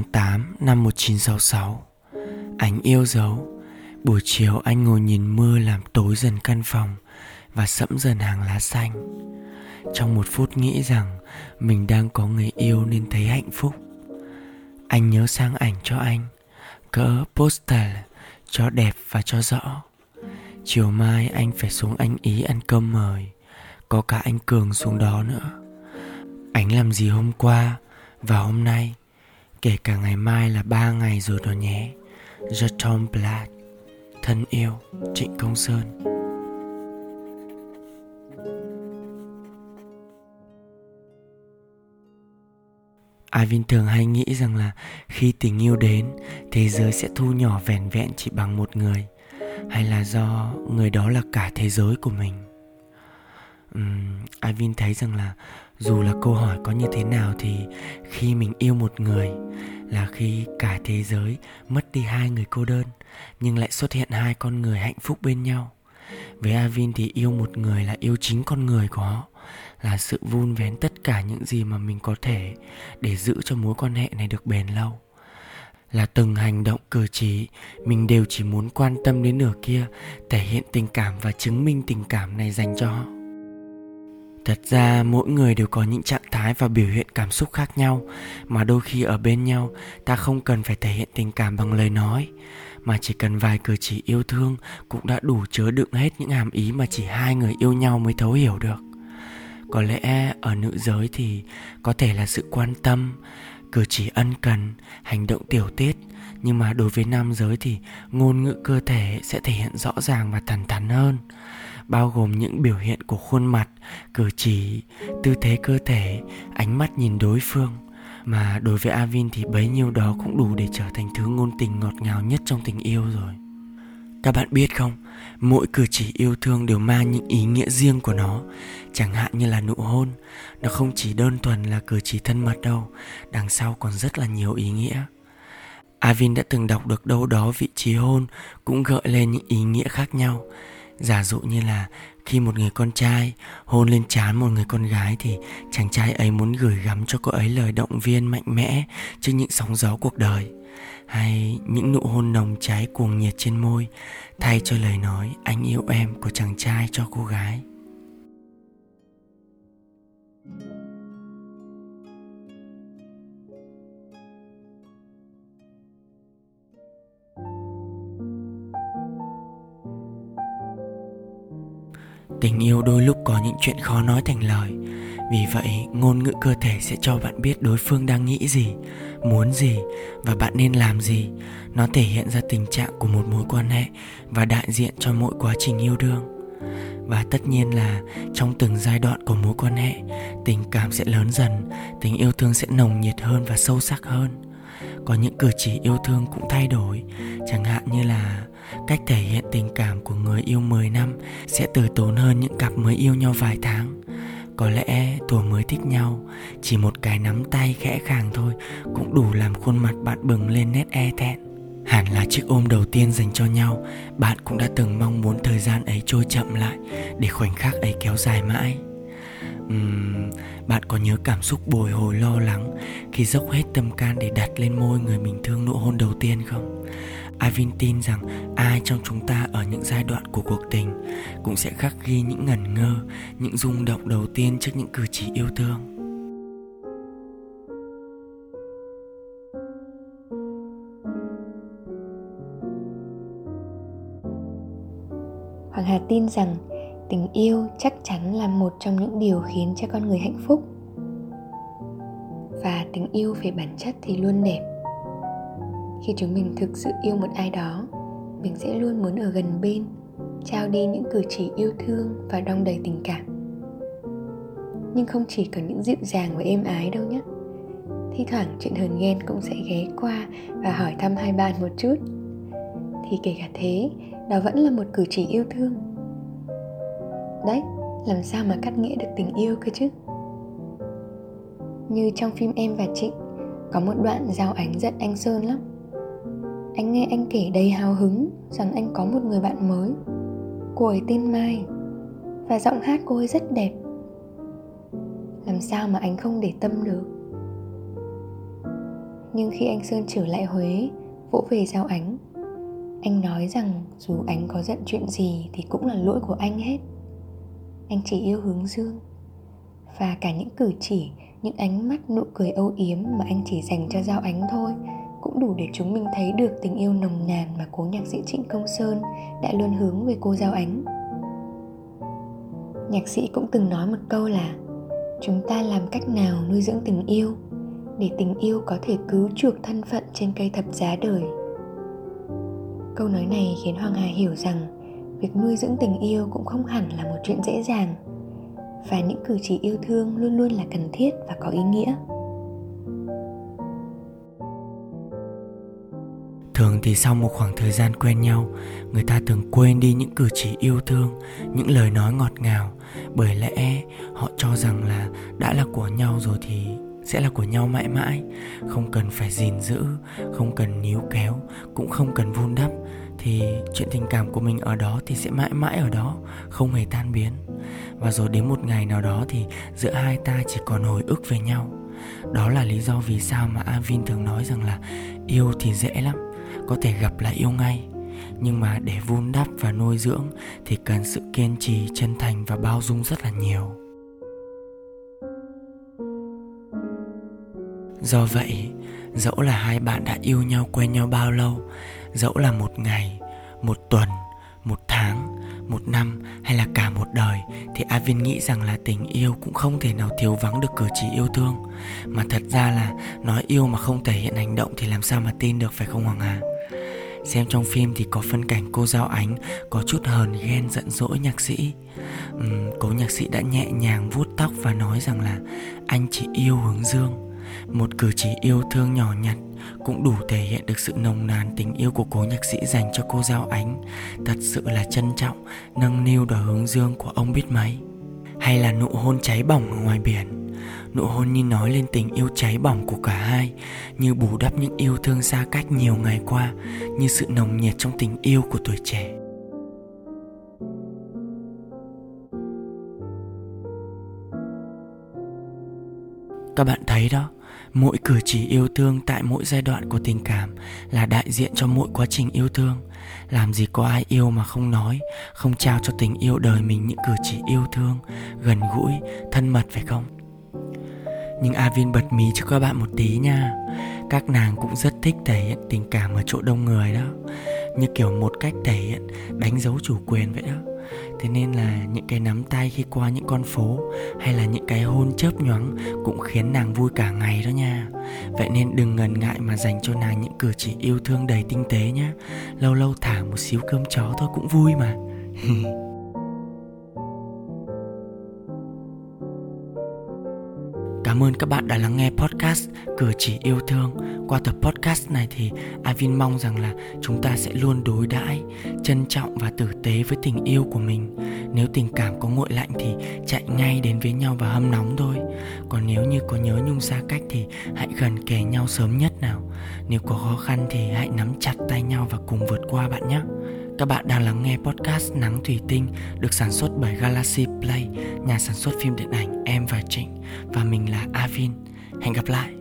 Tháng 8 năm 1966 Anh yêu dấu. Buổi chiều anh ngồi nhìn mưa làm tối dần căn phòng Và sẫm dần hàng lá xanh. Trong một phút nghĩ rằng Mình đang có người yêu nên thấy hạnh phúc. Anh nhớ sang ảnh cho anh. Cỡ postal, Cho đẹp và cho rõ. Chiều mai anh phải xuống anh Ý ăn cơm mời. Có cả anh Cường xuống đó nữa. Anh làm gì hôm qua Và hôm nay? Kể cả ngày mai là ba ngày rồi đó nhé. The Tom Black Thân yêu Trịnh Công Sơn. Ivan thường hay nghĩ rằng là khi tình yêu đến, thế giới sẽ thu nhỏ vẻn vẹn chỉ bằng một người, hay là do người đó là cả thế giới của mình. Um, Ivin thấy rằng là dù là câu hỏi có như thế nào thì khi mình yêu một người là khi cả thế giới mất đi hai người cô đơn nhưng lại xuất hiện hai con người hạnh phúc bên nhau. Với Avin thì yêu một người là yêu chính con người của họ là sự vun vén tất cả những gì mà mình có thể để giữ cho mối quan hệ này được bền lâu. Là từng hành động cử chỉ mình đều chỉ muốn quan tâm đến nửa kia thể hiện tình cảm và chứng minh tình cảm này dành cho họ thật ra mỗi người đều có những trạng thái và biểu hiện cảm xúc khác nhau, mà đôi khi ở bên nhau, ta không cần phải thể hiện tình cảm bằng lời nói. Mà chỉ cần vài cử chỉ yêu thương cũng đã đủ chứa đựng hết những hàm ý mà chỉ hai người yêu nhau mới thấu hiểu được. Có lẽ ở nữ giới thì có thể là sự quan tâm, cử chỉ ân cần, hành động tiểu tiết, nhưng mà đối với nam giới thì ngôn ngữ cơ thể sẽ thể hiện rõ ràng và thẳng thắn hơn bao gồm những biểu hiện của khuôn mặt, cử chỉ, tư thế cơ thể, ánh mắt nhìn đối phương. Mà đối với Avin thì bấy nhiêu đó cũng đủ để trở thành thứ ngôn tình ngọt ngào nhất trong tình yêu rồi. Các bạn biết không, mỗi cử chỉ yêu thương đều mang những ý nghĩa riêng của nó. Chẳng hạn như là nụ hôn, nó không chỉ đơn thuần là cử chỉ thân mật đâu, đằng sau còn rất là nhiều ý nghĩa. Avin đã từng đọc được đâu đó vị trí hôn cũng gợi lên những ý nghĩa khác nhau giả dụ như là khi một người con trai hôn lên trán một người con gái thì chàng trai ấy muốn gửi gắm cho cô ấy lời động viên mạnh mẽ trước những sóng gió cuộc đời. Hay những nụ hôn nồng cháy cuồng nhiệt trên môi, thay cho lời nói anh yêu em của chàng trai cho cô gái. Tình yêu đôi lúc có những chuyện khó nói thành lời. Vì vậy, ngôn ngữ cơ thể sẽ cho bạn biết đối phương đang nghĩ gì, muốn gì và bạn nên làm gì. Nó thể hiện ra tình trạng của một mối quan hệ và đại diện cho mỗi quá trình yêu đương. Và tất nhiên là trong từng giai đoạn của mối quan hệ, tình cảm sẽ lớn dần, tình yêu thương sẽ nồng nhiệt hơn và sâu sắc hơn. Có những cử chỉ yêu thương cũng thay đổi, chẳng hạn như là cách thể hiện tình cảm của người yêu 10 năm sẽ từ tốn hơn những cặp mới yêu nhau vài tháng. Có lẽ tuổi mới thích nhau chỉ một cái nắm tay khẽ khàng thôi cũng đủ làm khuôn mặt bạn bừng lên nét e thẹn. Hẳn là chiếc ôm đầu tiên dành cho nhau bạn cũng đã từng mong muốn thời gian ấy trôi chậm lại để khoảnh khắc ấy kéo dài mãi. Uhm, bạn có nhớ cảm xúc bồi hồi lo lắng khi dốc hết tâm can để đặt lên môi người mình thương nụ hôn đầu tiên không? Avin tin rằng ai trong chúng ta ở những giai đoạn của cuộc tình cũng sẽ khắc ghi những ngẩn ngơ, những rung động đầu tiên trước những cử chỉ yêu thương. Hoàng Hà tin rằng tình yêu chắc chắn là một trong những điều khiến cho con người hạnh phúc. Và tình yêu về bản chất thì luôn đẹp khi chúng mình thực sự yêu một ai đó, mình sẽ luôn muốn ở gần bên, trao đi những cử chỉ yêu thương và đong đầy tình cảm. Nhưng không chỉ có những dịu dàng và êm ái đâu nhé. Thi thoảng chuyện hờn ghen cũng sẽ ghé qua và hỏi thăm hai bạn một chút. Thì kể cả thế, đó vẫn là một cử chỉ yêu thương. Đấy, làm sao mà cắt nghĩa được tình yêu cơ chứ? Như trong phim em và trịnh có một đoạn giao ánh giận anh sơn lắm anh nghe anh kể đầy hào hứng rằng anh có một người bạn mới. Cô ấy tên mai, và giọng hát cô ấy rất đẹp. Làm sao mà anh không để tâm được? Nhưng khi anh sơn trở lại huế vỗ về giao ánh, anh nói rằng dù anh có giận chuyện gì thì cũng là lỗi của anh hết. Anh chỉ yêu hướng dương, và cả những cử chỉ, những ánh mắt nụ cười âu yếm mà anh chỉ dành cho giao ánh thôi cũng đủ để chúng mình thấy được tình yêu nồng nàn mà cố nhạc sĩ Trịnh Công Sơn đã luôn hướng về cô Giao Ánh. Nhạc sĩ cũng từng nói một câu là, Chúng ta làm cách nào nuôi dưỡng tình yêu để tình yêu có thể cứu chuộc thân phận trên cây thập giá đời. Câu nói này khiến Hoàng Hà hiểu rằng việc nuôi dưỡng tình yêu cũng không hẳn là một chuyện dễ dàng và những cử chỉ yêu thương luôn luôn là cần thiết và có ý nghĩa. Thường thì sau một khoảng thời gian quen nhau, người ta thường quên đi những cử chỉ yêu thương, những lời nói ngọt ngào. Bởi lẽ, họ cho rằng là đã là của nhau rồi thì sẽ là của nhau mãi mãi. Không cần phải gìn giữ, không cần níu kéo, cũng không cần vun đắp, thì chuyện tình cảm của mình ở đó thì sẽ mãi mãi ở đó, không hề tan biến. Và rồi đến một ngày nào đó thì giữa hai ta chỉ còn hồi ức về nhau. Đó là lý do vì sao mà Avin thường nói rằng là yêu thì dễ lắm có thể gặp lại yêu ngay. Nhưng mà để vun đắp và nuôi dưỡng thì cần sự kiên trì, chân thành và bao dung rất là nhiều. Do vậy, dẫu là hai bạn đã yêu nhau quen nhau bao lâu, dẫu là một ngày, một tuần, một tháng, một năm hay là cả một đời thì Avin nghĩ rằng là tình yêu cũng không thể nào thiếu vắng được cử chỉ yêu thương. Mà thật ra là nói yêu mà không thể hiện hành động thì làm sao mà tin được, phải không Hoàng Hà? Xem trong phim thì có phân cảnh cô Giao Ánh có chút hờn ghen giận dỗi nhạc sĩ. Uhm, Cố nhạc sĩ đã nhẹ nhàng vuốt tóc và nói rằng là anh chỉ yêu hướng dương. Một cử chỉ yêu thương nhỏ nhặt cũng đủ thể hiện được sự nồng nàn tình yêu của cố nhạc sĩ dành cho cô Giao Ánh. Thật sự là trân trọng, nâng niu đòi hướng dương của ông biết mấy. Hay là nụ hôn cháy bỏng ở ngoài biển. Nụ hôn như nói lên tình yêu cháy bỏng của cả hai Như bù đắp những yêu thương xa cách nhiều ngày qua Như sự nồng nhiệt trong tình yêu của tuổi trẻ. Các bạn thấy đó Mỗi cử chỉ yêu thương tại mỗi giai đoạn của tình cảm Là đại diện cho mỗi quá trình yêu thương. Làm gì có ai yêu mà không nói Không trao cho tình yêu đời mình những cử chỉ yêu thương Gần gũi, thân mật phải không? Nhưng Avin bật mí cho các bạn một tí nha. Các nàng cũng rất thích thể hiện tình cảm ở chỗ đông người đó. Như kiểu một cách thể hiện, đánh dấu chủ quyền vậy đó. Thế nên là những cái nắm tay khi qua những con phố, Hay là những cái hôn chớp nhoáng Cũng khiến nàng vui cả ngày đó nha. Vậy nên đừng ngần ngại mà dành cho nàng những cử chỉ yêu thương đầy tinh tế nhé. Lâu lâu thả một xíu cơm chó thôi cũng vui mà. Cảm ơn các bạn đã lắng nghe podcast Cử chỉ yêu thương. Qua tập podcast này thì Avin mong rằng là chúng ta sẽ luôn đối đãi, trân trọng và tử tế với tình yêu của mình. Nếu tình cảm có nguội lạnh thì chạy ngay đến với nhau và hâm nóng thôi. Còn nếu như có nhớ nhung xa cách thì hãy gần kề nhau sớm nhất nào. Nếu có khó khăn thì hãy nắm chặt tay nhau và cùng vượt qua bạn nhé. Các bạn đang lắng nghe podcast Nắng Thủy Tinh được sản xuất bởi Galaxy Play, nhà sản xuất phim điện ảnh Em và Trịnh và mình là Avin. Hẹn gặp lại.